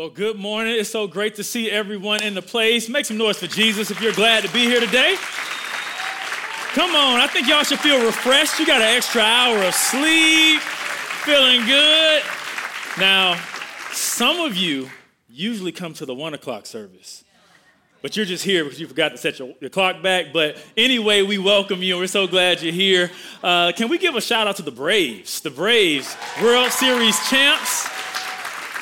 Well, good morning. It's so great to see everyone in the place. Make some noise for Jesus if you're glad to be here today. Come on, I think y'all should feel refreshed. You got an extra hour of sleep, feeling good. Now, some of you usually come to the one o'clock service, but you're just here because you forgot to set your, your clock back. But anyway, we welcome you and we're so glad you're here. Uh, can we give a shout out to the Braves? The Braves, World Series champs.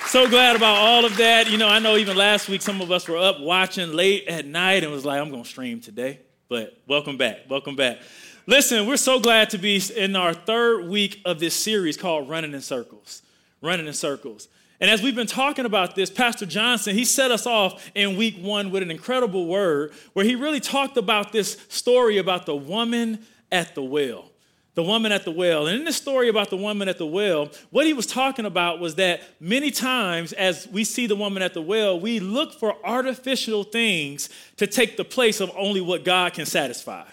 So glad about all of that. You know, I know even last week some of us were up watching late at night and was like, I'm going to stream today. But welcome back. Welcome back. Listen, we're so glad to be in our third week of this series called Running in Circles. Running in Circles. And as we've been talking about this, Pastor Johnson, he set us off in week one with an incredible word where he really talked about this story about the woman at the well the woman at the well. And in this story about the woman at the well, what he was talking about was that many times as we see the woman at the well, we look for artificial things to take the place of only what God can satisfy.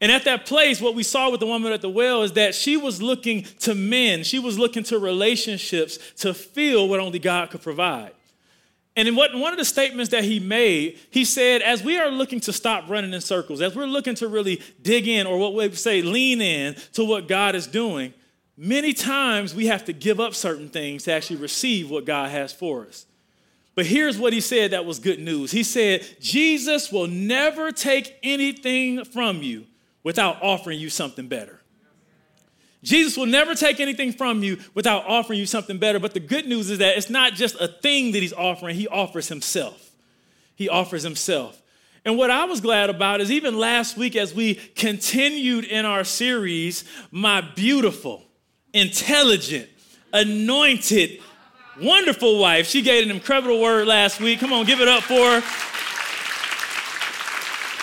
And at that place, what we saw with the woman at the well is that she was looking to men, she was looking to relationships to feel what only God could provide. And in what, one of the statements that he made, he said, as we are looking to stop running in circles, as we're looking to really dig in, or what we say, lean in to what God is doing, many times we have to give up certain things to actually receive what God has for us. But here's what he said that was good news. He said, Jesus will never take anything from you without offering you something better. Jesus will never take anything from you without offering you something better. But the good news is that it's not just a thing that he's offering, he offers himself. He offers himself. And what I was glad about is even last week, as we continued in our series, My Beautiful, Intelligent, Anointed, Wonderful Wife, she gave an incredible word last week. Come on, give it up for her.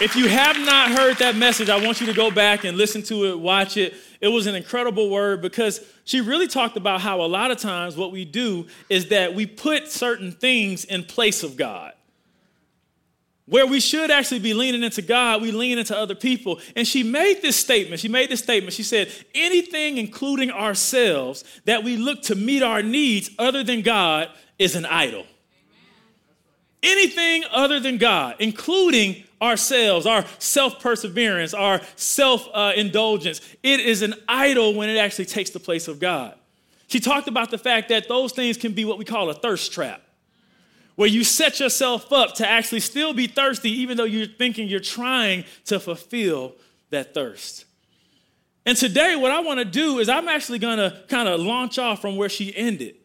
If you have not heard that message, I want you to go back and listen to it, watch it. It was an incredible word because she really talked about how a lot of times what we do is that we put certain things in place of God. Where we should actually be leaning into God, we lean into other people. And she made this statement. She made this statement. She said, anything, including ourselves, that we look to meet our needs other than God is an idol. Anything other than God, including ourselves, our self perseverance, our self uh, indulgence. It is an idol when it actually takes the place of God. She talked about the fact that those things can be what we call a thirst trap, where you set yourself up to actually still be thirsty, even though you're thinking you're trying to fulfill that thirst. And today, what I want to do is I'm actually going to kind of launch off from where she ended.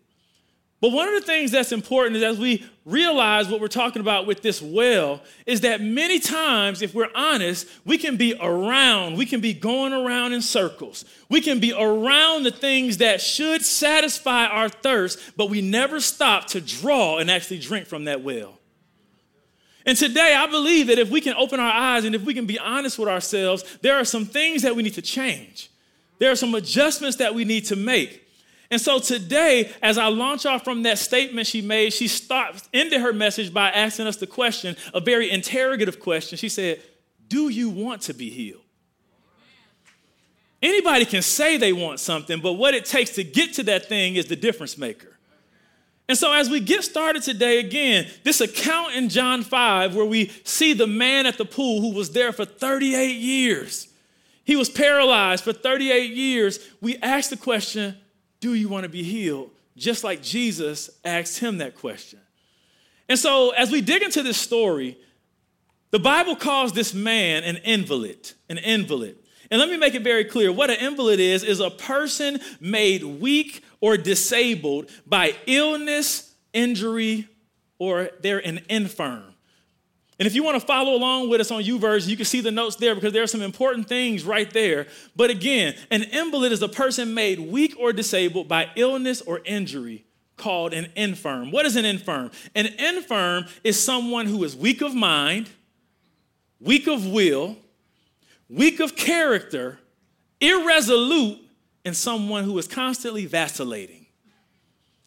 But one of the things that's important is as we realize what we're talking about with this well, is that many times, if we're honest, we can be around, we can be going around in circles. We can be around the things that should satisfy our thirst, but we never stop to draw and actually drink from that well. And today, I believe that if we can open our eyes and if we can be honest with ourselves, there are some things that we need to change. There are some adjustments that we need to make. And so today, as I launch off from that statement she made, she stopped, ended her message by asking us the question, a very interrogative question. She said, Do you want to be healed? Anybody can say they want something, but what it takes to get to that thing is the difference maker. And so, as we get started today, again, this account in John 5, where we see the man at the pool who was there for 38 years, he was paralyzed for 38 years. We ask the question, do you want to be healed? Just like Jesus asked him that question. And so, as we dig into this story, the Bible calls this man an invalid, an invalid. And let me make it very clear what an invalid is is a person made weak or disabled by illness, injury, or they're an infirm. And if you want to follow along with us on YouVersion, you can see the notes there because there are some important things right there. But again, an invalid is a person made weak or disabled by illness or injury called an infirm. What is an infirm? An infirm is someone who is weak of mind, weak of will, weak of character, irresolute, and someone who is constantly vacillating.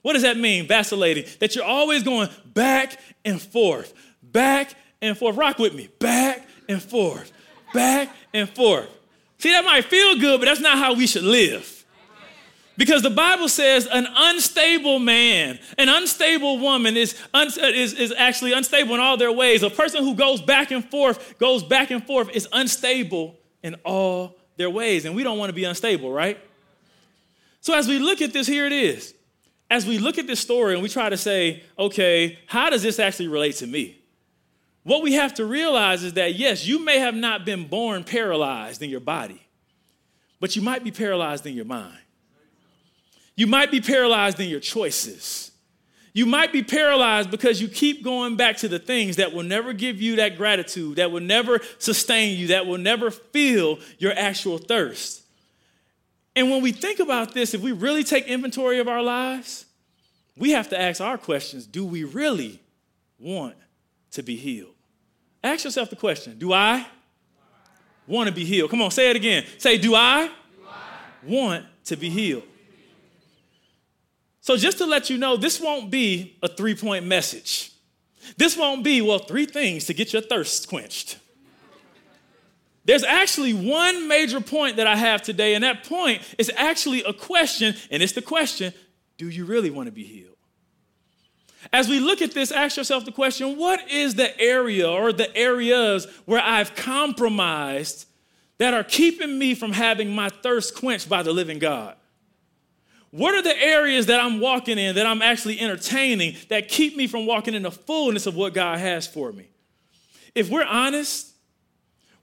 What does that mean, vacillating? That you're always going back and forth, back and forth. Rock with me. Back and forth. Back and forth. See, that might feel good, but that's not how we should live. Because the Bible says an unstable man, an unstable woman is, un- is, is actually unstable in all their ways. A person who goes back and forth, goes back and forth, is unstable in all their ways. And we don't want to be unstable, right? So as we look at this, here it is. As we look at this story and we try to say, okay, how does this actually relate to me? What we have to realize is that, yes, you may have not been born paralyzed in your body, but you might be paralyzed in your mind. You might be paralyzed in your choices. You might be paralyzed because you keep going back to the things that will never give you that gratitude, that will never sustain you, that will never fill your actual thirst. And when we think about this, if we really take inventory of our lives, we have to ask our questions do we really want to be healed? Ask yourself the question Do I want to be healed? Come on, say it again. Say, Do I, want to be healed? So, just to let you know, this won't be a three point message. This won't be, well, three things to get your thirst quenched. There's actually one major point that I have today, and that point is actually a question, and it's the question do you really want to be healed? As we look at this, ask yourself the question what is the area or the areas where I've compromised that are keeping me from having my thirst quenched by the living God? What are the areas that I'm walking in that I'm actually entertaining that keep me from walking in the fullness of what God has for me? If we're honest,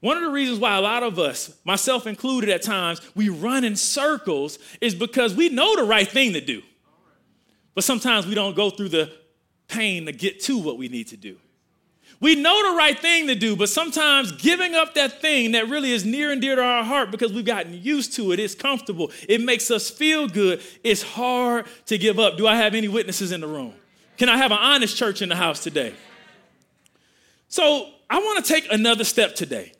one of the reasons why a lot of us, myself included at times, we run in circles is because we know the right thing to do. But sometimes we don't go through the pain to get to what we need to do. We know the right thing to do, but sometimes giving up that thing that really is near and dear to our heart because we've gotten used to it, it's comfortable, it makes us feel good, it's hard to give up. Do I have any witnesses in the room? Can I have an honest church in the house today? So I want to take another step today.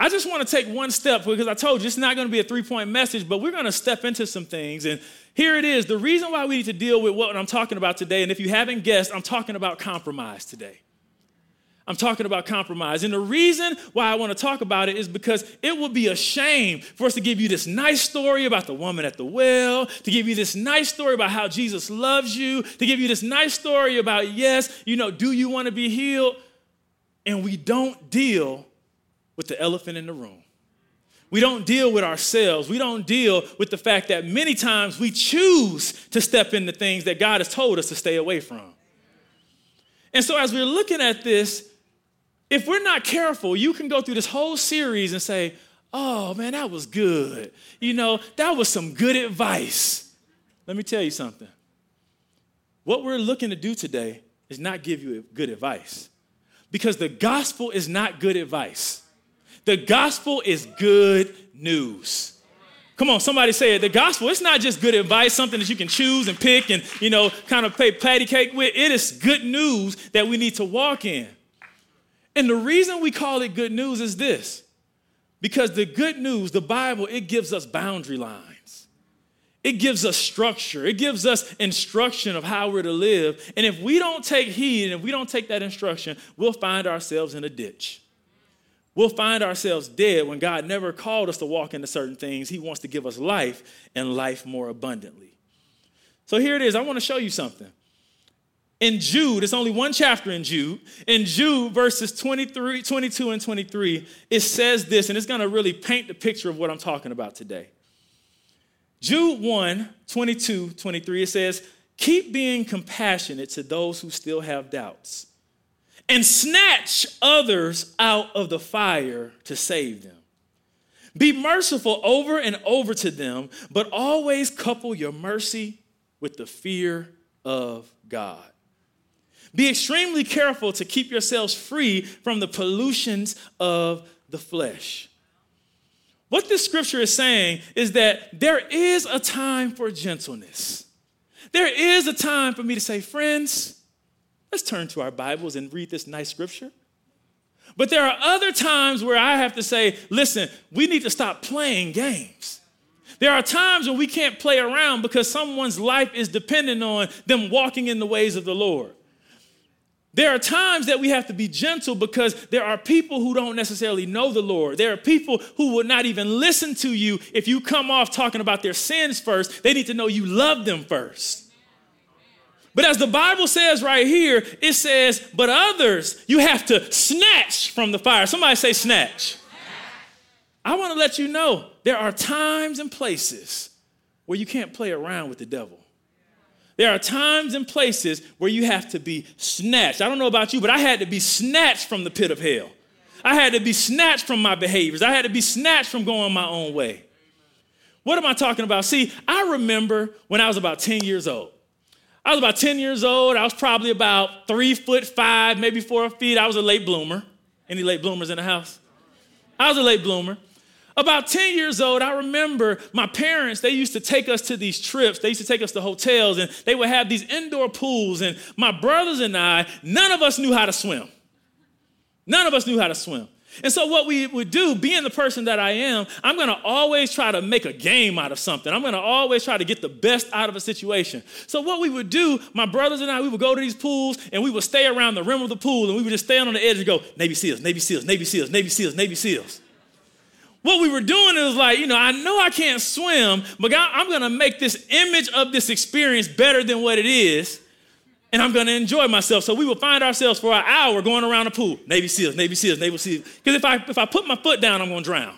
I just want to take one step because I told you it's not going to be a three point message, but we're going to step into some things. And here it is the reason why we need to deal with what I'm talking about today. And if you haven't guessed, I'm talking about compromise today. I'm talking about compromise. And the reason why I want to talk about it is because it would be a shame for us to give you this nice story about the woman at the well, to give you this nice story about how Jesus loves you, to give you this nice story about, yes, you know, do you want to be healed? And we don't deal with the elephant in the room. We don't deal with ourselves. We don't deal with the fact that many times we choose to step into things that God has told us to stay away from. And so, as we're looking at this, if we're not careful, you can go through this whole series and say, oh man, that was good. You know, that was some good advice. Let me tell you something. What we're looking to do today is not give you good advice because the gospel is not good advice. The gospel is good news. Come on, somebody say it. The gospel, it's not just good advice, something that you can choose and pick and, you know, kind of pay patty cake with. It is good news that we need to walk in. And the reason we call it good news is this because the good news, the Bible, it gives us boundary lines. It gives us structure. It gives us instruction of how we're to live. And if we don't take heed and if we don't take that instruction, we'll find ourselves in a ditch. We'll find ourselves dead when God never called us to walk into certain things. He wants to give us life and life more abundantly. So here it is. I want to show you something in Jude, it's only one chapter in Jude. In Jude, verses 23, 22 and 23, it says this, and it's going to really paint the picture of what I'm talking about today. Jude 1, 22, 23, it says, Keep being compassionate to those who still have doubts, and snatch others out of the fire to save them. Be merciful over and over to them, but always couple your mercy with the fear of God. Be extremely careful to keep yourselves free from the pollutions of the flesh. What this scripture is saying is that there is a time for gentleness. There is a time for me to say, friends, let's turn to our Bibles and read this nice scripture. But there are other times where I have to say, listen, we need to stop playing games. There are times when we can't play around because someone's life is dependent on them walking in the ways of the Lord. There are times that we have to be gentle because there are people who don't necessarily know the Lord. There are people who will not even listen to you if you come off talking about their sins first. They need to know you love them first. But as the Bible says right here, it says, but others you have to snatch from the fire. Somebody say, snatch. I want to let you know there are times and places where you can't play around with the devil. There are times and places where you have to be snatched. I don't know about you, but I had to be snatched from the pit of hell. I had to be snatched from my behaviors. I had to be snatched from going my own way. What am I talking about? See, I remember when I was about 10 years old. I was about 10 years old. I was probably about three foot five, maybe four feet. I was a late bloomer. Any late bloomers in the house? I was a late bloomer. About 10 years old, I remember my parents, they used to take us to these trips. They used to take us to hotels and they would have these indoor pools. And my brothers and I, none of us knew how to swim. None of us knew how to swim. And so, what we would do, being the person that I am, I'm gonna always try to make a game out of something. I'm gonna always try to get the best out of a situation. So, what we would do, my brothers and I, we would go to these pools and we would stay around the rim of the pool and we would just stand on the edge and go, Navy SEALs, Navy SEALs, Navy SEALs, Navy SEALs, Navy SEALs what we were doing is like, you know, I know I can't swim, but God, I'm gonna make this image of this experience better than what it is, and I'm gonna enjoy myself. So we will find ourselves for an hour going around the pool, Navy SEALs, Navy SEALs, Navy SEALs. Because if I if I put my foot down, I'm gonna drown.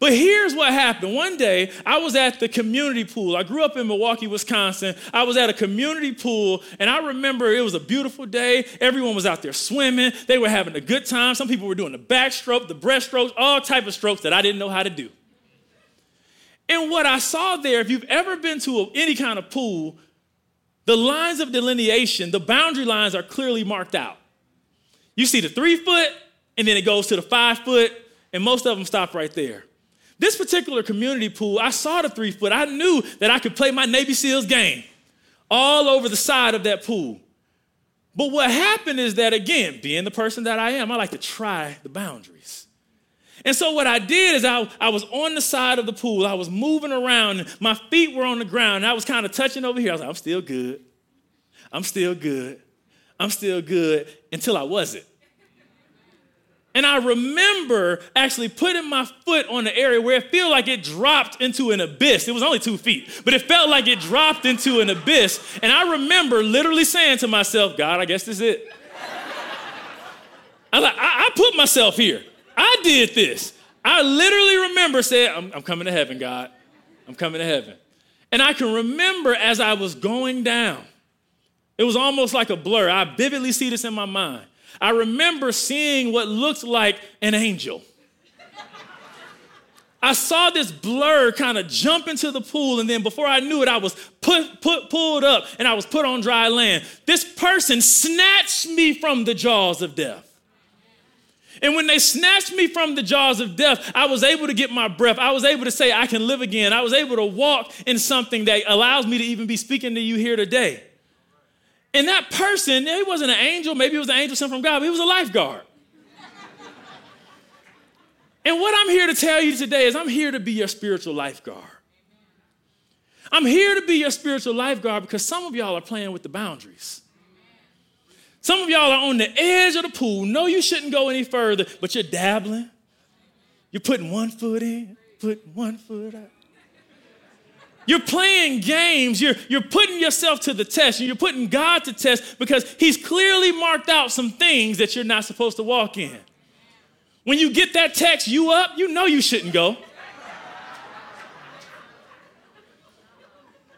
But here's what happened. One day, I was at the community pool. I grew up in Milwaukee, Wisconsin. I was at a community pool, and I remember it was a beautiful day. Everyone was out there swimming. They were having a good time. Some people were doing the backstroke, the breaststrokes, all type of strokes that I didn't know how to do. And what I saw there, if you've ever been to any kind of pool, the lines of delineation, the boundary lines are clearly marked out. You see the three foot, and then it goes to the five foot, and most of them stop right there. This particular community pool, I saw the three foot. I knew that I could play my Navy SEALs game all over the side of that pool. But what happened is that, again, being the person that I am, I like to try the boundaries. And so what I did is I, I was on the side of the pool. I was moving around, and my feet were on the ground, I was kind of touching over here. I was like, I'm still good. I'm still good. I'm still good until I wasn't. And I remember actually putting my foot on the area where it felt like it dropped into an abyss. It was only two feet, but it felt like it dropped into an abyss. And I remember literally saying to myself, God, I guess this is it. I, like, I, I put myself here. I did this. I literally remember saying, I'm, I'm coming to heaven, God. I'm coming to heaven. And I can remember as I was going down, it was almost like a blur. I vividly see this in my mind. I remember seeing what looked like an angel. I saw this blur kind of jump into the pool, and then before I knew it, I was put, put, pulled up and I was put on dry land. This person snatched me from the jaws of death. And when they snatched me from the jaws of death, I was able to get my breath. I was able to say, I can live again. I was able to walk in something that allows me to even be speaking to you here today. And that person, he wasn't an angel, maybe it was an angel sent from God, but he was a lifeguard. and what I'm here to tell you today is I'm here to be your spiritual lifeguard. I'm here to be your spiritual lifeguard because some of y'all are playing with the boundaries. Some of y'all are on the edge of the pool. No, you shouldn't go any further, but you're dabbling. You're putting one foot in, putting one foot out. You're playing games. You're, you're putting yourself to the test. And You're putting God to test because He's clearly marked out some things that you're not supposed to walk in. When you get that text, you up, you know you shouldn't go.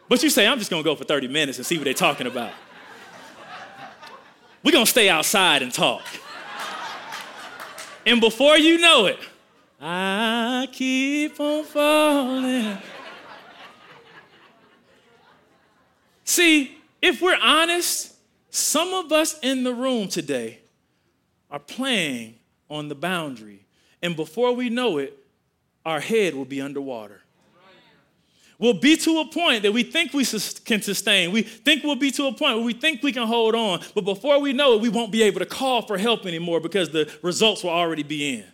But you say, I'm just gonna go for 30 minutes and see what they're talking about. We're gonna stay outside and talk. And before you know it, I keep on falling. See, if we're honest, some of us in the room today are playing on the boundary. And before we know it, our head will be underwater. We'll be to a point that we think we can sustain. We think we'll be to a point where we think we can hold on. But before we know it, we won't be able to call for help anymore because the results will already be in.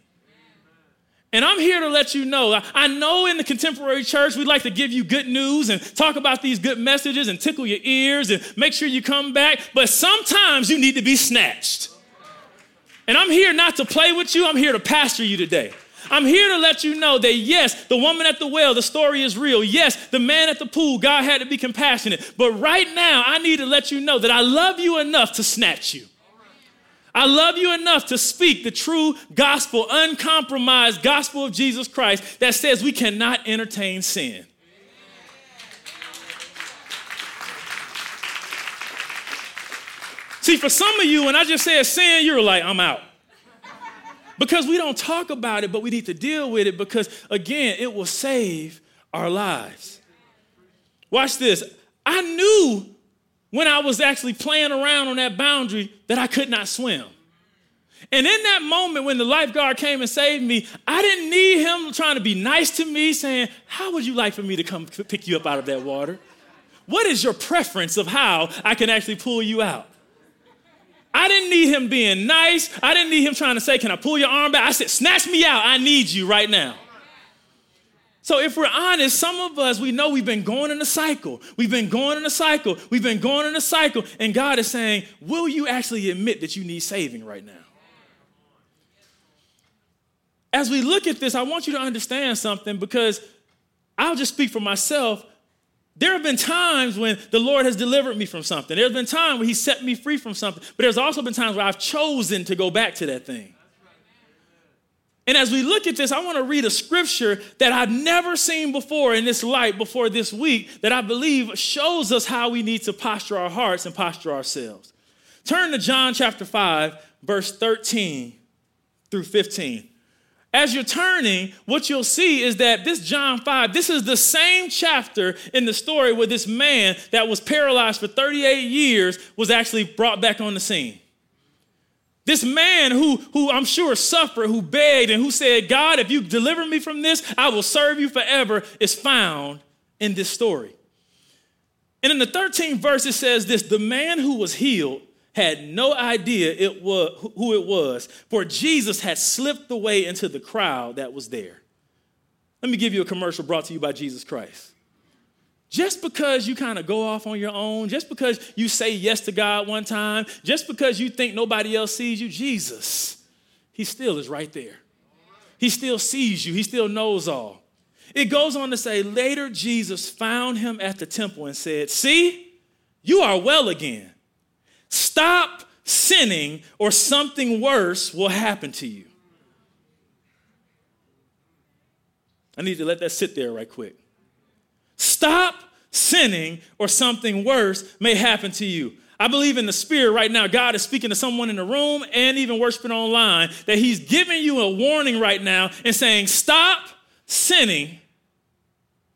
And I'm here to let you know. I know in the contemporary church, we like to give you good news and talk about these good messages and tickle your ears and make sure you come back. But sometimes you need to be snatched. And I'm here not to play with you, I'm here to pastor you today. I'm here to let you know that yes, the woman at the well, the story is real. Yes, the man at the pool, God had to be compassionate. But right now, I need to let you know that I love you enough to snatch you. I love you enough to speak the true gospel, uncompromised gospel of Jesus Christ that says we cannot entertain sin. See, for some of you, when I just said sin, you're like, I'm out. Because we don't talk about it, but we need to deal with it because, again, it will save our lives. Watch this. I knew when I was actually playing around on that boundary that I could not swim. And in that moment when the lifeguard came and saved me, I didn't need him trying to be nice to me, saying, How would you like for me to come pick you up out of that water? What is your preference of how I can actually pull you out? I didn't need him being nice. I didn't need him trying to say, Can I pull your arm back? I said, Snatch me out. I need you right now. So, if we're honest, some of us, we know we've been going in a cycle. We've been going in a cycle. We've been going in a cycle. And God is saying, Will you actually admit that you need saving right now? As we look at this, I want you to understand something because I'll just speak for myself. There have been times when the Lord has delivered me from something. There's been times where He set me free from something. But there's also been times where I've chosen to go back to that thing. And as we look at this, I want to read a scripture that I've never seen before in this light before this week that I believe shows us how we need to posture our hearts and posture ourselves. Turn to John chapter 5, verse 13 through 15. As you're turning, what you'll see is that this John 5, this is the same chapter in the story where this man that was paralyzed for 38 years was actually brought back on the scene. This man who, who I'm sure suffered, who begged, and who said, God, if you deliver me from this, I will serve you forever, is found in this story. And in the 13th verse, it says this the man who was healed had no idea it was, who it was, for Jesus had slipped away into the crowd that was there. Let me give you a commercial brought to you by Jesus Christ. Just because you kind of go off on your own, just because you say yes to God one time, just because you think nobody else sees you, Jesus, He still is right there. He still sees you, He still knows all. It goes on to say, later Jesus found him at the temple and said, See, you are well again. Stop sinning, or something worse will happen to you. I need to let that sit there right quick. Stop sinning, or something worse may happen to you. I believe in the spirit right now. God is speaking to someone in the room and even worshiping online that He's giving you a warning right now and saying, Stop sinning,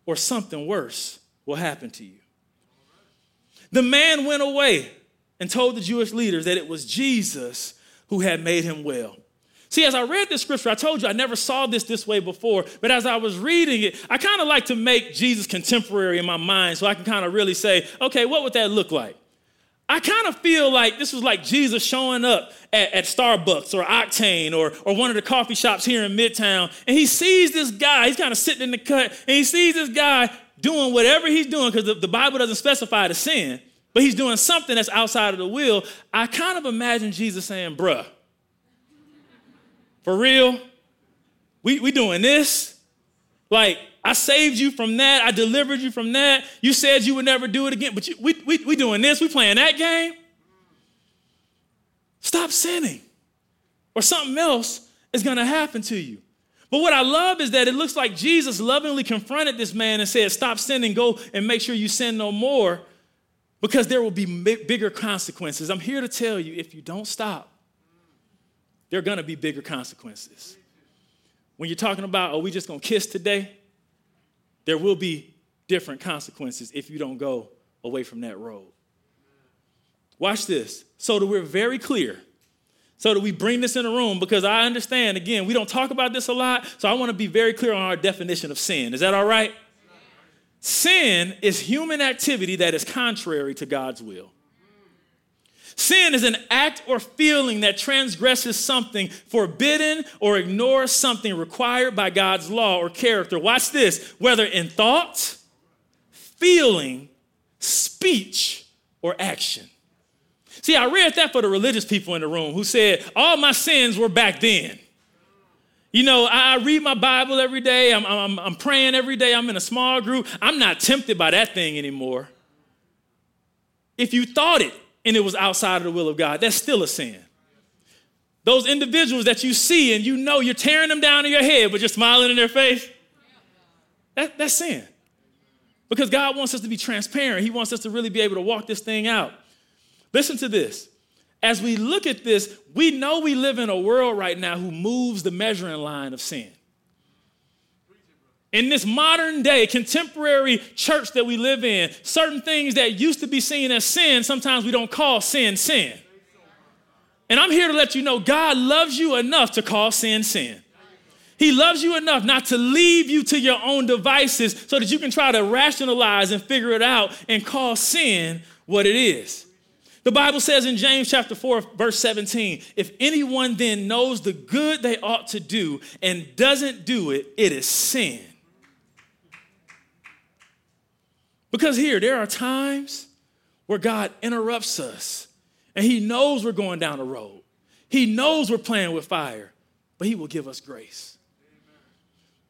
or something worse will happen to you. The man went away and told the Jewish leaders that it was Jesus who had made him well. See, as I read this scripture, I told you I never saw this this way before, but as I was reading it, I kind of like to make Jesus contemporary in my mind so I can kind of really say, okay, what would that look like? I kind of feel like this was like Jesus showing up at, at, Starbucks or Octane or, or one of the coffee shops here in Midtown, and he sees this guy, he's kind of sitting in the cut, and he sees this guy doing whatever he's doing because the, the Bible doesn't specify the sin, but he's doing something that's outside of the will. I kind of imagine Jesus saying, bruh, for real? We, we doing this? Like, I saved you from that. I delivered you from that. You said you would never do it again, but you, we, we, we doing this. We playing that game. Stop sinning, or something else is going to happen to you. But what I love is that it looks like Jesus lovingly confronted this man and said, Stop sinning, go and make sure you sin no more because there will be bigger consequences. I'm here to tell you if you don't stop, there are going to be bigger consequences. When you're talking about, are we just going to kiss today? There will be different consequences if you don't go away from that road. Watch this. So that we're very clear, so that we bring this in the room, because I understand, again, we don't talk about this a lot, so I want to be very clear on our definition of sin. Is that all right? Sin is human activity that is contrary to God's will. Sin is an act or feeling that transgresses something forbidden or ignores something required by God's law or character. Watch this whether in thought, feeling, speech, or action. See, I read that for the religious people in the room who said, All my sins were back then. You know, I read my Bible every day, I'm, I'm, I'm praying every day, I'm in a small group. I'm not tempted by that thing anymore. If you thought it, and it was outside of the will of God, that's still a sin. Those individuals that you see and you know you're tearing them down in your head, but you're smiling in their face, that, that's sin. Because God wants us to be transparent. He wants us to really be able to walk this thing out. Listen to this. As we look at this, we know we live in a world right now who moves the measuring line of sin. In this modern day, contemporary church that we live in, certain things that used to be seen as sin, sometimes we don't call sin sin. And I'm here to let you know God loves you enough to call sin sin. He loves you enough not to leave you to your own devices so that you can try to rationalize and figure it out and call sin what it is. The Bible says in James chapter 4, verse 17, if anyone then knows the good they ought to do and doesn't do it, it is sin. Because here, there are times where God interrupts us and He knows we're going down a road. He knows we're playing with fire, but He will give us grace.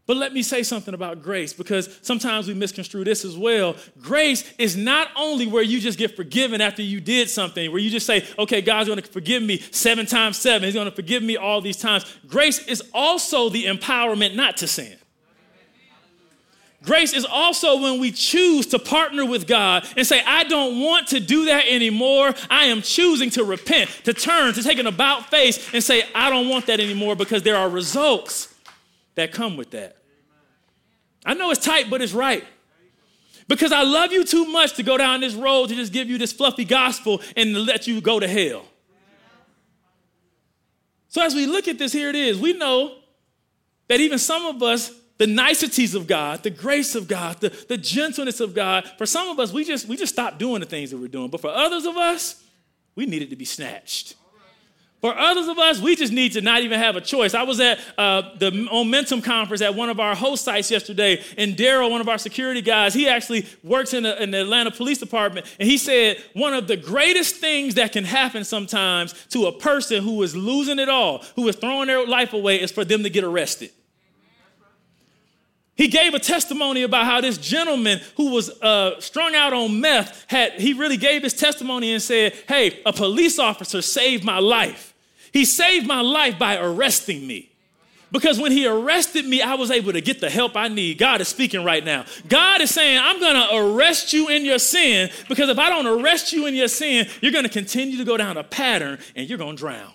But let me say something about grace because sometimes we misconstrue this as well. Grace is not only where you just get forgiven after you did something, where you just say, okay, God's gonna forgive me seven times seven, He's gonna forgive me all these times. Grace is also the empowerment not to sin. Grace is also when we choose to partner with God and say, I don't want to do that anymore. I am choosing to repent, to turn, to take an about face and say, I don't want that anymore because there are results that come with that. I know it's tight, but it's right. Because I love you too much to go down this road to just give you this fluffy gospel and let you go to hell. So, as we look at this, here it is. We know that even some of us the niceties of God, the grace of God, the, the gentleness of God. For some of us, we just we just stopped doing the things that we're doing. But for others of us, we needed to be snatched. For others of us, we just need to not even have a choice. I was at uh, the Momentum Conference at one of our host sites yesterday, and Daryl, one of our security guys, he actually works in the, in the Atlanta Police Department, and he said one of the greatest things that can happen sometimes to a person who is losing it all, who is throwing their life away, is for them to get arrested. He gave a testimony about how this gentleman who was uh, strung out on meth had, he really gave his testimony and said, Hey, a police officer saved my life. He saved my life by arresting me. Because when he arrested me, I was able to get the help I need. God is speaking right now. God is saying, I'm going to arrest you in your sin because if I don't arrest you in your sin, you're going to continue to go down a pattern and you're going to drown.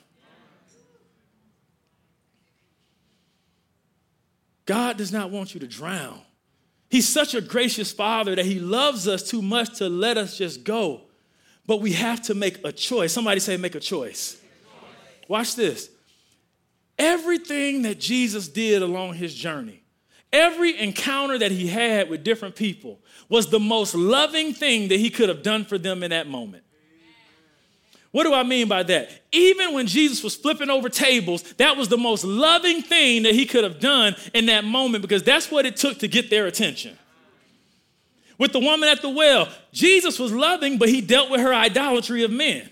God does not want you to drown. He's such a gracious father that he loves us too much to let us just go. But we have to make a choice. Somebody say, make a choice. Watch this. Everything that Jesus did along his journey, every encounter that he had with different people, was the most loving thing that he could have done for them in that moment. What do I mean by that? Even when Jesus was flipping over tables, that was the most loving thing that he could have done in that moment because that's what it took to get their attention. With the woman at the well, Jesus was loving, but he dealt with her idolatry of men.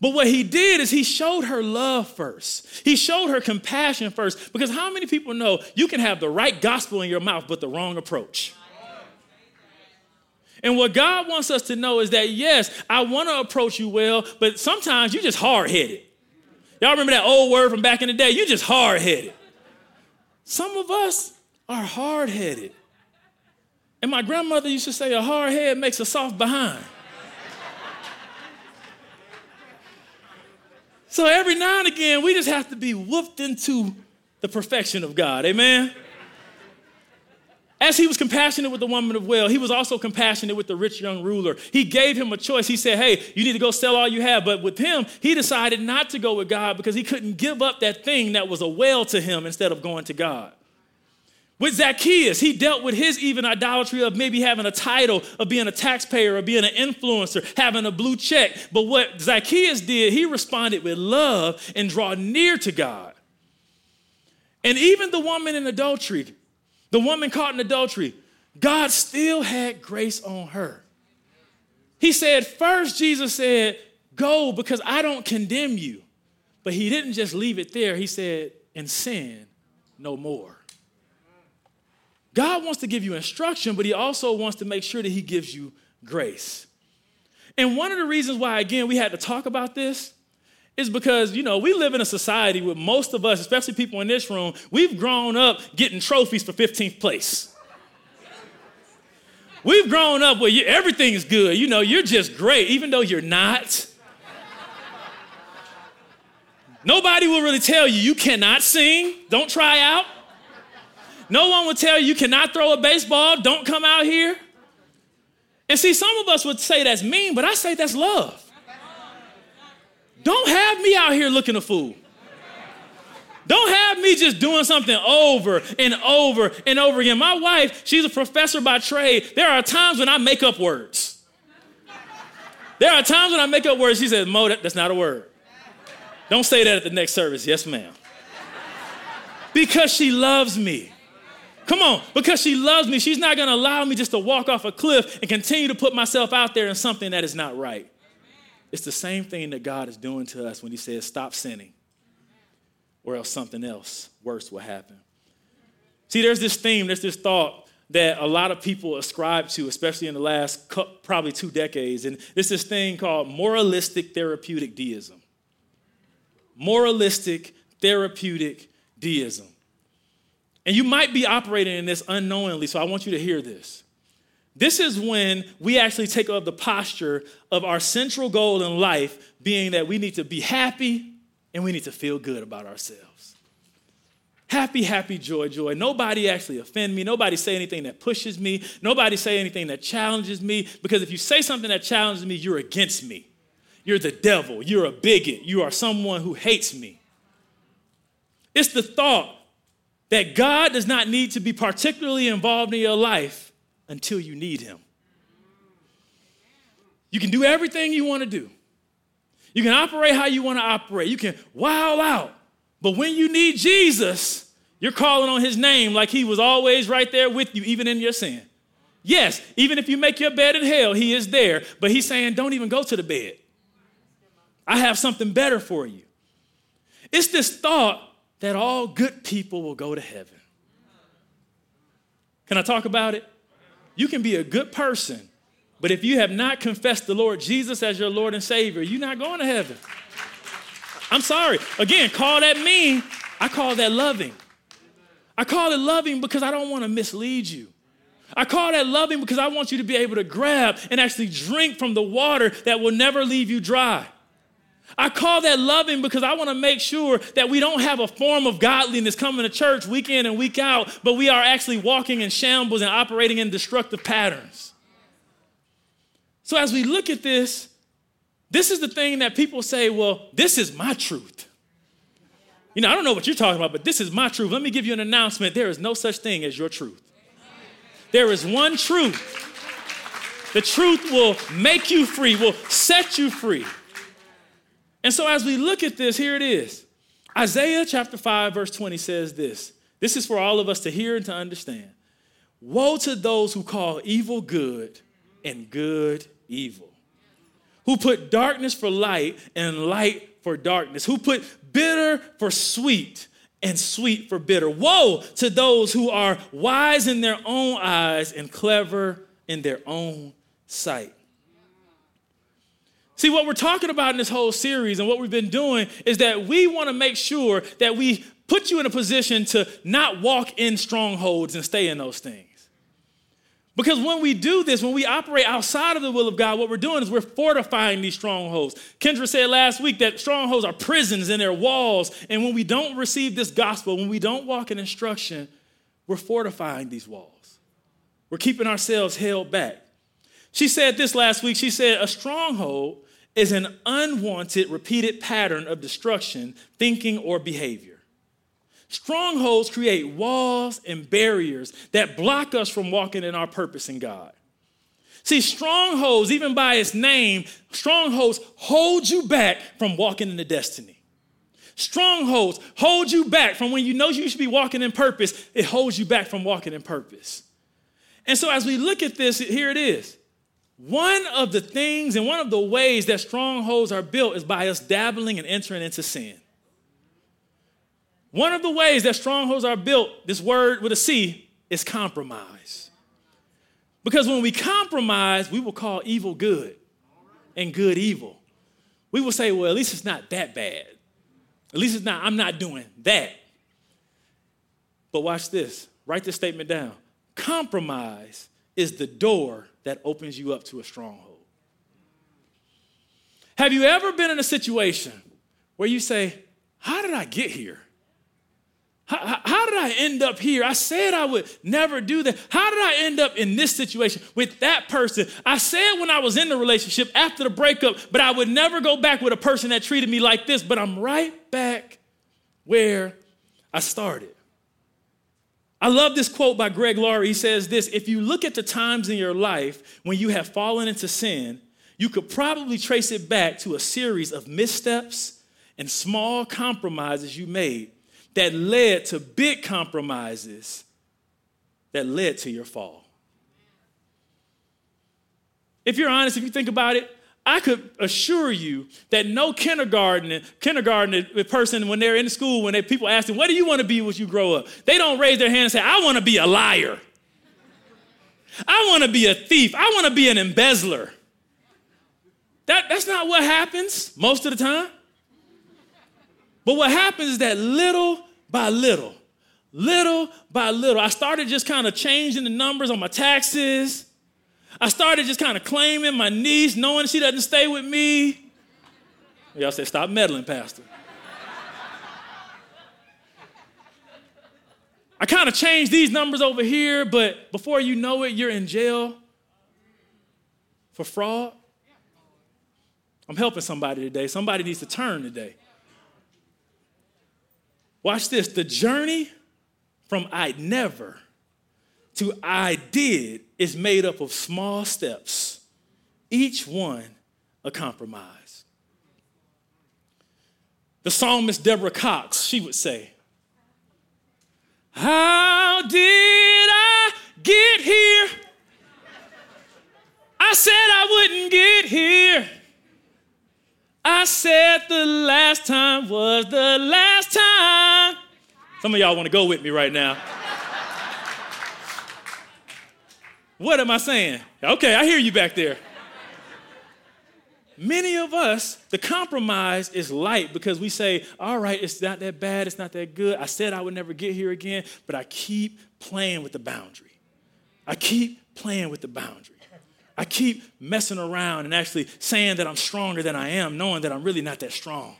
But what he did is he showed her love first. He showed her compassion first. Because how many people know you can have the right gospel in your mouth, but the wrong approach? And what God wants us to know is that, yes, I want to approach you well, but sometimes you're just hard headed. Y'all remember that old word from back in the day? You're just hard headed. Some of us are hard headed. And my grandmother used to say, a hard head makes a soft behind. so every now and again, we just have to be whooped into the perfection of God. Amen? As he was compassionate with the woman of well, he was also compassionate with the rich young ruler. He gave him a choice. He said, Hey, you need to go sell all you have. But with him, he decided not to go with God because he couldn't give up that thing that was a well to him instead of going to God. With Zacchaeus, he dealt with his even idolatry of maybe having a title, of being a taxpayer, or being an influencer, having a blue check. But what Zacchaeus did, he responded with love and draw near to God. And even the woman in adultery, the woman caught in adultery, God still had grace on her. He said, first, Jesus said, Go because I don't condemn you. But he didn't just leave it there. He said, And sin no more. God wants to give you instruction, but he also wants to make sure that he gives you grace. And one of the reasons why, again, we had to talk about this is because, you know, we live in a society where most of us, especially people in this room, we've grown up getting trophies for 15th place. We've grown up where you, everything is good. You know, you're just great, even though you're not. Nobody will really tell you you cannot sing, don't try out. No one will tell you you cannot throw a baseball, don't come out here. And see, some of us would say that's mean, but I say that's love. Don't have me out here looking a fool. Don't have me just doing something over and over and over again. My wife, she's a professor by trade. There are times when I make up words. There are times when I make up words. She says, Mo, that, that's not a word. Don't say that at the next service. Yes, ma'am. Because she loves me. Come on, because she loves me, she's not gonna allow me just to walk off a cliff and continue to put myself out there in something that is not right. It's the same thing that God is doing to us when He says, Stop sinning, or else something else worse will happen. See, there's this theme, there's this thought that a lot of people ascribe to, especially in the last probably two decades, and it's this thing called moralistic therapeutic deism. Moralistic therapeutic deism. And you might be operating in this unknowingly, so I want you to hear this. This is when we actually take up the posture of our central goal in life being that we need to be happy and we need to feel good about ourselves. Happy, happy, joy, joy. Nobody actually offend me. Nobody say anything that pushes me. Nobody say anything that challenges me. Because if you say something that challenges me, you're against me. You're the devil. You're a bigot. You are someone who hates me. It's the thought that God does not need to be particularly involved in your life until you need Him. You can do everything you want to do. You can operate how you want to operate. You can wow out. But when you need Jesus, you're calling on his name like he was always right there with you, even in your sin. Yes, even if you make your bed in hell, he is there. But he's saying, don't even go to the bed. I have something better for you. It's this thought that all good people will go to heaven. Can I talk about it? You can be a good person, but if you have not confessed the Lord Jesus as your Lord and Savior, you're not going to heaven. I'm sorry. Again, call that mean. I call that loving. I call it loving because I don't want to mislead you. I call that loving because I want you to be able to grab and actually drink from the water that will never leave you dry. I call that loving because I want to make sure that we don't have a form of godliness coming to church week in and week out, but we are actually walking in shambles and operating in destructive patterns. So as we look at this, this is the thing that people say, well, this is my truth. You know, I don't know what you're talking about, but this is my truth. Let me give you an announcement. There is no such thing as your truth. There is one truth. The truth will make you free, will set you free. And so as we look at this, here it is. Isaiah chapter 5, verse 20 says this. This is for all of us to hear and to understand. Woe to those who call evil good and good evil, who put darkness for light and light for darkness, who put bitter for sweet and sweet for bitter. Woe to those who are wise in their own eyes and clever in their own sight. See, what we're talking about in this whole series and what we've been doing is that we want to make sure that we put you in a position to not walk in strongholds and stay in those things. Because when we do this, when we operate outside of the will of God, what we're doing is we're fortifying these strongholds. Kendra said last week that strongholds are prisons in their walls. And when we don't receive this gospel, when we don't walk in instruction, we're fortifying these walls. We're keeping ourselves held back. She said this last week. She said, A stronghold is an unwanted, repeated pattern of destruction, thinking, or behavior. Strongholds create walls and barriers that block us from walking in our purpose in God. See, strongholds, even by its name, strongholds hold you back from walking in the destiny. Strongholds hold you back from when you know you should be walking in purpose, it holds you back from walking in purpose. And so, as we look at this, here it is. One of the things and one of the ways that strongholds are built is by us dabbling and entering into sin. One of the ways that strongholds are built, this word with a C, is compromise. Because when we compromise, we will call evil good and good evil. We will say, well, at least it's not that bad. At least it's not, I'm not doing that. But watch this. Write this statement down. Compromise is the door that opens you up to a stronghold. Have you ever been in a situation where you say, How did I get here? How, how, did I end up here? I said I would never do that. How did I end up in this situation with that person? I said when I was in the relationship after the breakup, but I would never go back with a person that treated me like this, but I'm right back where I started. I love this quote by Greg Laurie. He says this If you look at the times in your life when you have fallen into sin, you could probably trace it back to a series of missteps and small compromises you made that led to big compromises that led to your fall. If you're honest, if you think about it, I could assure you that no kindergarten kindergarten person, when they're in school, when they, people ask them, "What do you want to be when you grow up?" They don't raise their hand and say, "I want to be a liar. I want to be a thief. I want to be an embezzler." That, that's not what happens most of the time. But what happens is that little by little, little by little, I started just kind of changing the numbers on my taxes. I started just kind of claiming my niece, knowing she doesn't stay with me. Y'all said, stop meddling, Pastor. I kind of changed these numbers over here, but before you know it, you're in jail for fraud. I'm helping somebody today. Somebody needs to turn today. Watch this the journey from I never to I did is made up of small steps, each one a compromise. The psalmist Deborah Cox, she would say, How did I get here? I said I wouldn't get here. I said the last time was the last time. Some of y'all want to go with me right now. What am I saying? Okay, I hear you back there. Many of us, the compromise is light because we say, all right, it's not that bad, it's not that good. I said I would never get here again, but I keep playing with the boundary. I keep playing with the boundary. I keep messing around and actually saying that I'm stronger than I am, knowing that I'm really not that strong.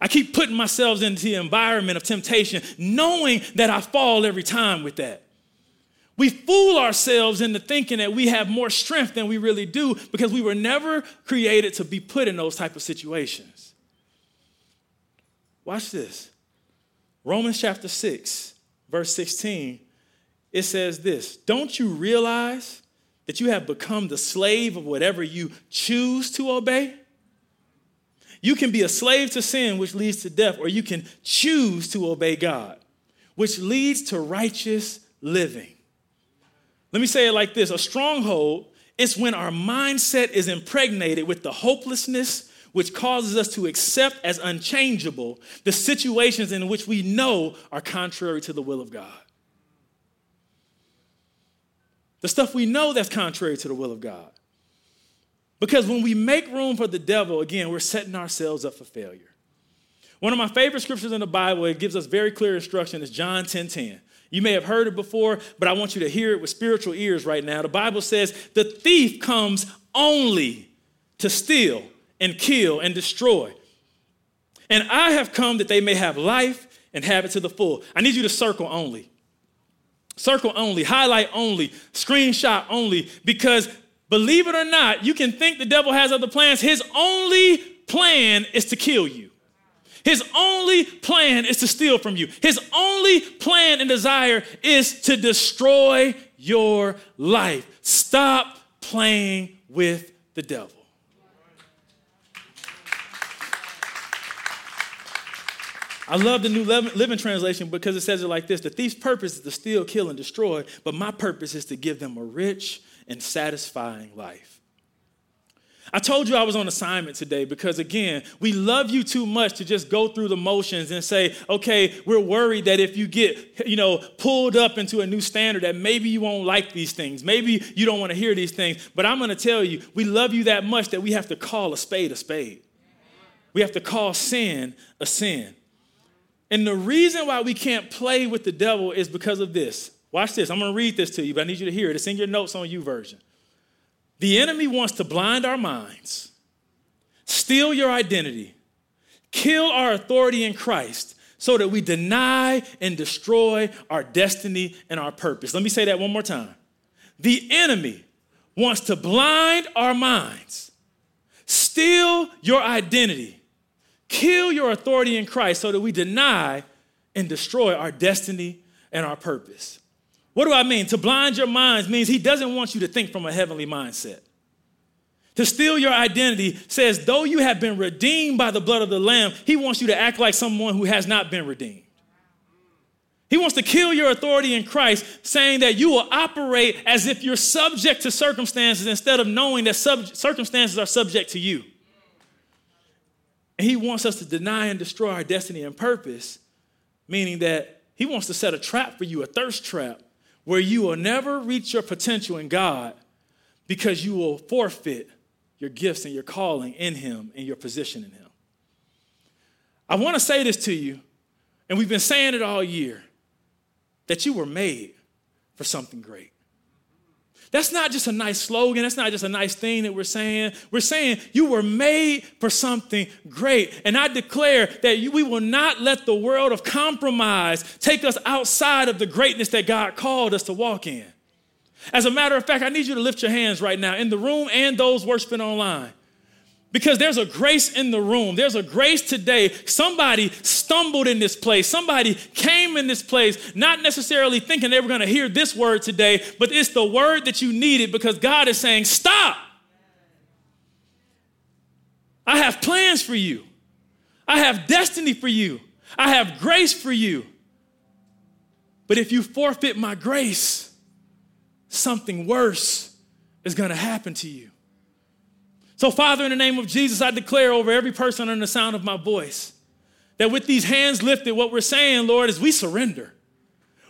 I keep putting myself into the environment of temptation, knowing that I fall every time with that. We fool ourselves into thinking that we have more strength than we really do because we were never created to be put in those type of situations. Watch this. Romans chapter 6, verse 16, it says this Don't you realize that you have become the slave of whatever you choose to obey? You can be a slave to sin, which leads to death, or you can choose to obey God, which leads to righteous living. Let me say it like this a stronghold is when our mindset is impregnated with the hopelessness which causes us to accept as unchangeable the situations in which we know are contrary to the will of God the stuff we know that's contrary to the will of God. Because when we make room for the devil, again, we're setting ourselves up for failure. One of my favorite scriptures in the Bible, it gives us very clear instruction, is John 10 10. You may have heard it before, but I want you to hear it with spiritual ears right now. The Bible says, The thief comes only to steal and kill and destroy. And I have come that they may have life and have it to the full. I need you to circle only circle only, highlight only, screenshot only, because believe it or not, you can think the devil has other plans. His only plan is to kill you. His only plan is to steal from you. His only plan and desire is to destroy your life. Stop playing with the devil. I love the New Living Translation because it says it like this The thief's purpose is to steal, kill, and destroy, but my purpose is to give them a rich and satisfying life. I told you I was on assignment today because, again, we love you too much to just go through the motions and say, okay, we're worried that if you get, you know, pulled up into a new standard, that maybe you won't like these things. Maybe you don't want to hear these things. But I'm going to tell you, we love you that much that we have to call a spade a spade. We have to call sin a sin. And the reason why we can't play with the devil is because of this. Watch this. I'm going to read this to you, but I need you to hear it. It's in your notes on YouVersion. The enemy wants to blind our minds, steal your identity, kill our authority in Christ so that we deny and destroy our destiny and our purpose. Let me say that one more time. The enemy wants to blind our minds, steal your identity, kill your authority in Christ so that we deny and destroy our destiny and our purpose. What do I mean? To blind your minds means he doesn't want you to think from a heavenly mindset. To steal your identity says, though you have been redeemed by the blood of the Lamb, he wants you to act like someone who has not been redeemed. He wants to kill your authority in Christ, saying that you will operate as if you're subject to circumstances instead of knowing that sub- circumstances are subject to you. And he wants us to deny and destroy our destiny and purpose, meaning that he wants to set a trap for you, a thirst trap, where you will never reach your potential in God because you will forfeit your gifts and your calling in Him and your position in Him. I want to say this to you, and we've been saying it all year that you were made for something great. That's not just a nice slogan. That's not just a nice thing that we're saying. We're saying you were made for something great. And I declare that you, we will not let the world of compromise take us outside of the greatness that God called us to walk in. As a matter of fact, I need you to lift your hands right now in the room and those worshiping online. Because there's a grace in the room. There's a grace today. Somebody stumbled in this place. Somebody came in this place, not necessarily thinking they were going to hear this word today, but it's the word that you needed because God is saying, Stop. I have plans for you. I have destiny for you. I have grace for you. But if you forfeit my grace, something worse is going to happen to you. So, Father, in the name of Jesus, I declare over every person under the sound of my voice that with these hands lifted, what we're saying, Lord, is we surrender.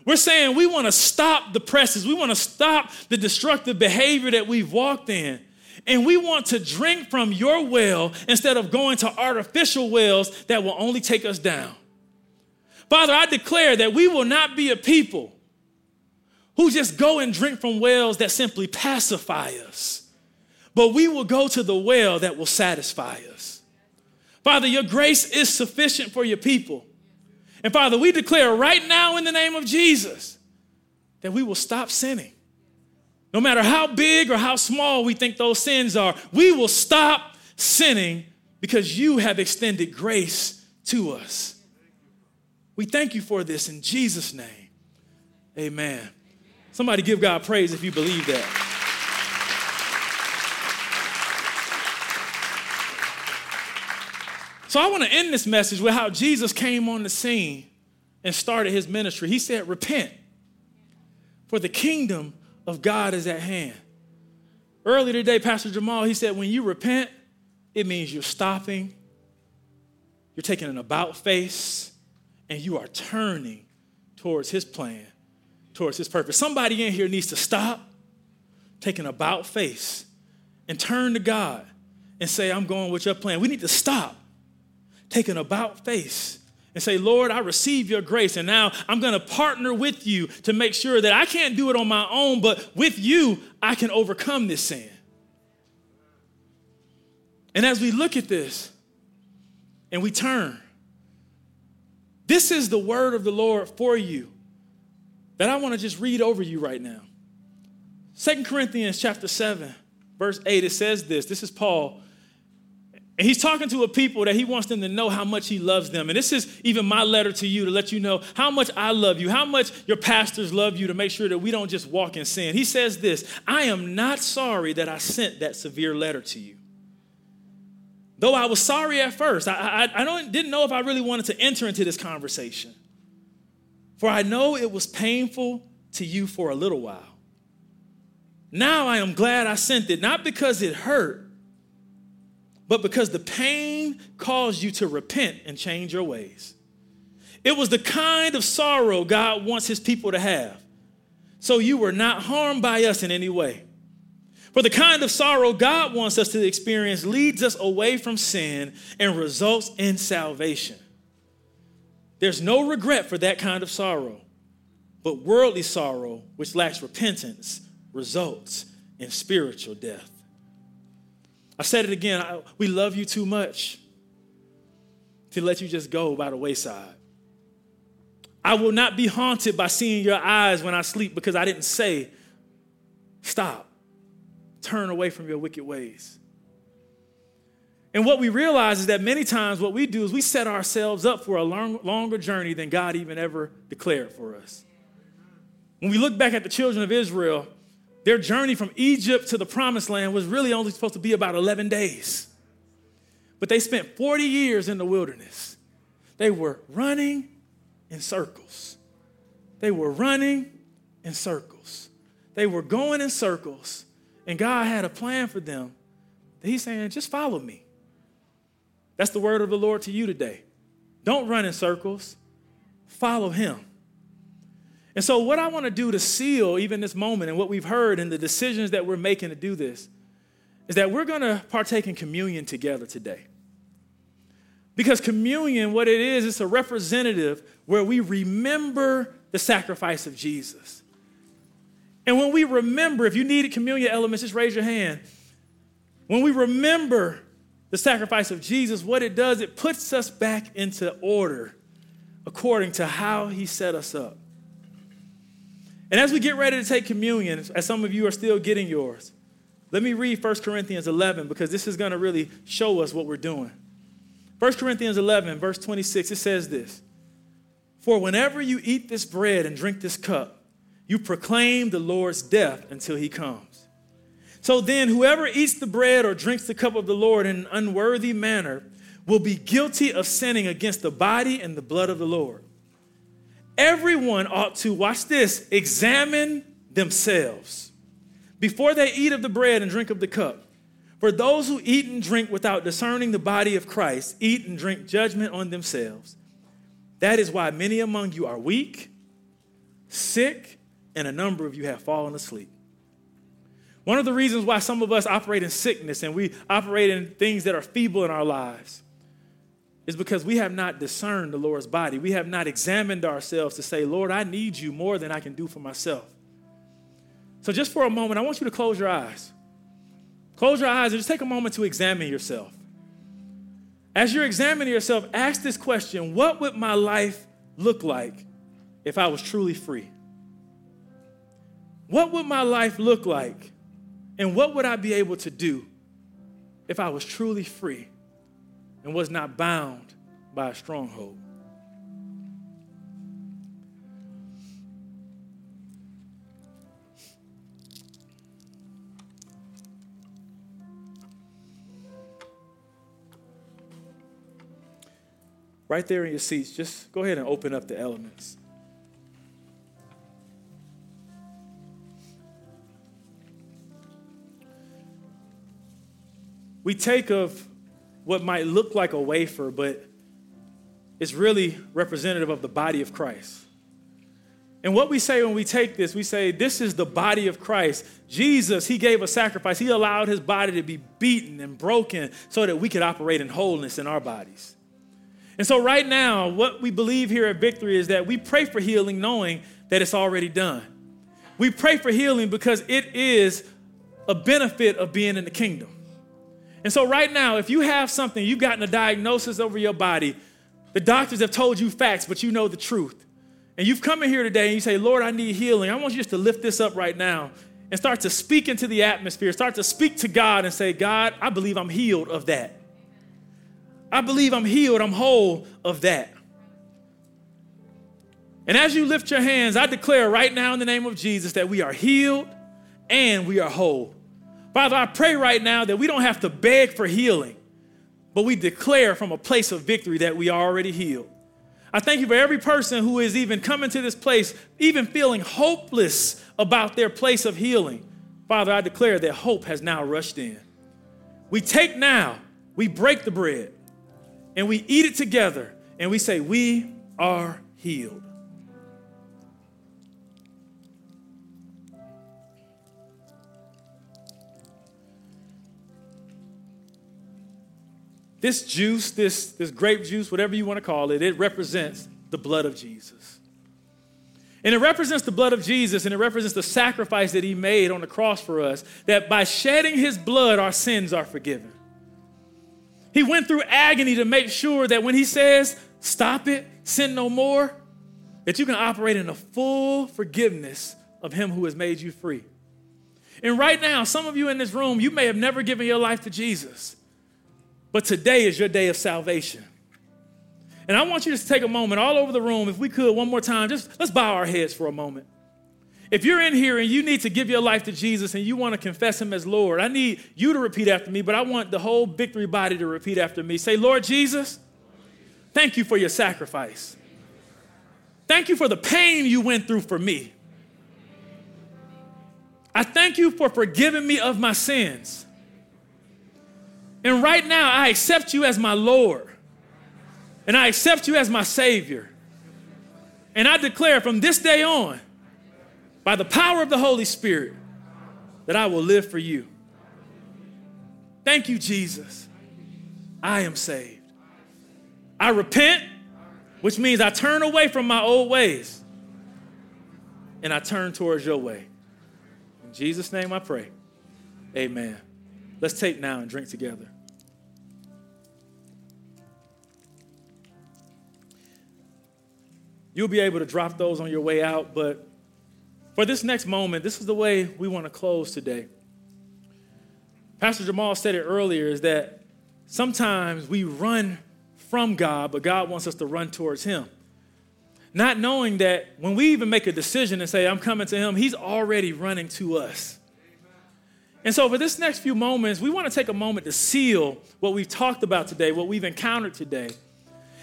We're saying we want to stop the presses. We want to stop the destructive behavior that we've walked in. And we want to drink from your well instead of going to artificial wells that will only take us down. Father, I declare that we will not be a people who just go and drink from wells that simply pacify us, but we will go to the well that will satisfy us. Father, your grace is sufficient for your people. And Father, we declare right now in the name of Jesus that we will stop sinning. No matter how big or how small we think those sins are, we will stop sinning because you have extended grace to us. We thank you for this in Jesus' name. Amen. Somebody give God praise if you believe that. So I want to end this message with how Jesus came on the scene and started his ministry. He said, Repent, for the kingdom of God is at hand. Earlier today, Pastor Jamal, he said, When you repent, it means you're stopping, you're taking an about face, and you are turning towards his plan towards his purpose. Somebody in here needs to stop, take an about face, and turn to God and say, I'm going with your plan. We need to stop, take an about face, and say, Lord, I receive your grace, and now I'm going to partner with you to make sure that I can't do it on my own, but with you, I can overcome this sin. And as we look at this and we turn, this is the word of the Lord for you that I want to just read over you right now. Second Corinthians chapter 7, verse 8, it says this. This is Paul. And he's talking to a people that he wants them to know how much he loves them. And this is even my letter to you to let you know how much I love you, how much your pastors love you to make sure that we don't just walk in sin. He says this I am not sorry that I sent that severe letter to you. Though I was sorry at first, I, I, I don't, didn't know if I really wanted to enter into this conversation. For I know it was painful to you for a little while. Now I am glad I sent it, not because it hurt but because the pain caused you to repent and change your ways. It was the kind of sorrow God wants his people to have. So you were not harmed by us in any way. For the kind of sorrow God wants us to experience leads us away from sin and results in salvation. There's no regret for that kind of sorrow, but worldly sorrow, which lacks repentance, results in spiritual death. I said it again. I, we love you too much to let you just go by the wayside. I will not be haunted by seeing your eyes when I sleep because I didn't say, stop, turn away from your wicked ways. And what we realize is that many times what we do is we set ourselves up for a long, longer journey than God even ever declared for us. When we look back at the children of Israel, their journey from Egypt to the promised land was really only supposed to be about 11 days. But they spent 40 years in the wilderness. They were running in circles. They were running in circles. They were going in circles. And God had a plan for them. He's saying, just follow me. That's the word of the Lord to you today. Don't run in circles, follow Him. And so, what I want to do to seal even this moment and what we've heard and the decisions that we're making to do this is that we're going to partake in communion together today. Because communion, what it is, it's a representative where we remember the sacrifice of Jesus. And when we remember, if you need communion elements, just raise your hand. When we remember the sacrifice of Jesus, what it does, it puts us back into order according to how he set us up. And as we get ready to take communion, as some of you are still getting yours, let me read 1 Corinthians 11 because this is going to really show us what we're doing. 1 Corinthians 11, verse 26, it says this For whenever you eat this bread and drink this cup, you proclaim the Lord's death until he comes. So then, whoever eats the bread or drinks the cup of the Lord in an unworthy manner will be guilty of sinning against the body and the blood of the Lord everyone ought to, watch this, examine themselves before they eat of the bread and drink of the cup. For those who eat and drink without discerning the body of Christ eat and drink judgment on themselves. That is why many among you are weak, sick, and a number of you have fallen asleep. One of the reasons why some of us operate in sickness and we operate in things that are feeble in our lives is because we have not discerned the Lord's body. We have not examined ourselves to say, Lord, I need you more than I can do for myself. So, just for a moment, I want you to close your eyes. Close your eyes and just take a moment to examine yourself. As you're examining yourself, ask this question What would my life look like if I was truly free? What would my life look like? And what would I be able to do if I was truly free? And was not bound by a stronghold. Right there in your seats, just go ahead and open up the elements. We take of what might look like a wafer, but it's really representative of the body of Christ. And what we say when we take this, we say, This is the body of Christ. Jesus, He gave a sacrifice. He allowed His body to be beaten and broken so that we could operate in wholeness in our bodies. And so, right now, what we believe here at Victory is that we pray for healing knowing that it's already done. We pray for healing because it is a benefit of being in the kingdom. And so, right now, if you have something, you've gotten a diagnosis over your body, the doctors have told you facts, but you know the truth. And you've come in here today and you say, Lord, I need healing. I want you just to lift this up right now and start to speak into the atmosphere. Start to speak to God and say, God, I believe I'm healed of that. I believe I'm healed, I'm whole of that. And as you lift your hands, I declare right now in the name of Jesus that we are healed and we are whole. Father, I pray right now that we don't have to beg for healing, but we declare from a place of victory that we are already healed. I thank you for every person who is even coming to this place, even feeling hopeless about their place of healing. Father, I declare that hope has now rushed in. We take now, we break the bread, and we eat it together, and we say, We are healed. This juice, this, this grape juice, whatever you want to call it, it represents the blood of Jesus. And it represents the blood of Jesus and it represents the sacrifice that he made on the cross for us, that by shedding his blood, our sins are forgiven. He went through agony to make sure that when he says, stop it, sin no more, that you can operate in the full forgiveness of him who has made you free. And right now, some of you in this room, you may have never given your life to Jesus. But today is your day of salvation. And I want you to take a moment all over the room, if we could, one more time, just let's bow our heads for a moment. If you're in here and you need to give your life to Jesus and you want to confess him as Lord, I need you to repeat after me, but I want the whole victory body to repeat after me. Say, Lord Jesus, thank you for your sacrifice. Thank you for the pain you went through for me. I thank you for forgiving me of my sins. And right now, I accept you as my Lord. And I accept you as my Savior. And I declare from this day on, by the power of the Holy Spirit, that I will live for you. Thank you, Jesus. I am saved. I repent, which means I turn away from my old ways and I turn towards your way. In Jesus' name I pray. Amen. Let's take now and drink together. You'll be able to drop those on your way out, but for this next moment, this is the way we want to close today. Pastor Jamal said it earlier is that sometimes we run from God, but God wants us to run towards Him. Not knowing that when we even make a decision and say, I'm coming to Him, He's already running to us. And so, for this next few moments, we want to take a moment to seal what we've talked about today, what we've encountered today.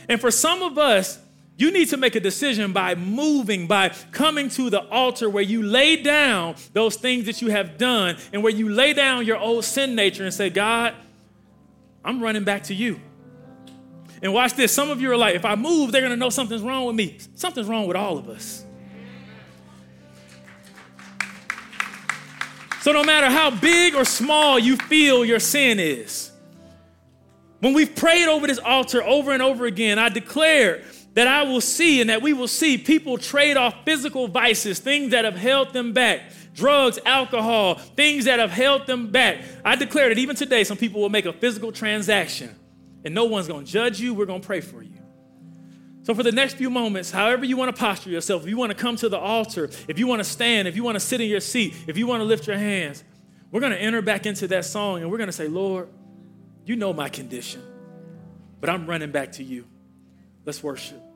And for some of us, you need to make a decision by moving, by coming to the altar where you lay down those things that you have done and where you lay down your old sin nature and say, God, I'm running back to you. And watch this. Some of you are like, if I move, they're going to know something's wrong with me. Something's wrong with all of us. So, no matter how big or small you feel your sin is, when we've prayed over this altar over and over again, I declare that I will see and that we will see people trade off physical vices, things that have held them back, drugs, alcohol, things that have held them back. I declare that even today, some people will make a physical transaction and no one's gonna judge you. We're gonna pray for you. So, for the next few moments, however you want to posture yourself, if you want to come to the altar, if you want to stand, if you want to sit in your seat, if you want to lift your hands, we're going to enter back into that song and we're going to say, Lord, you know my condition, but I'm running back to you. Let's worship.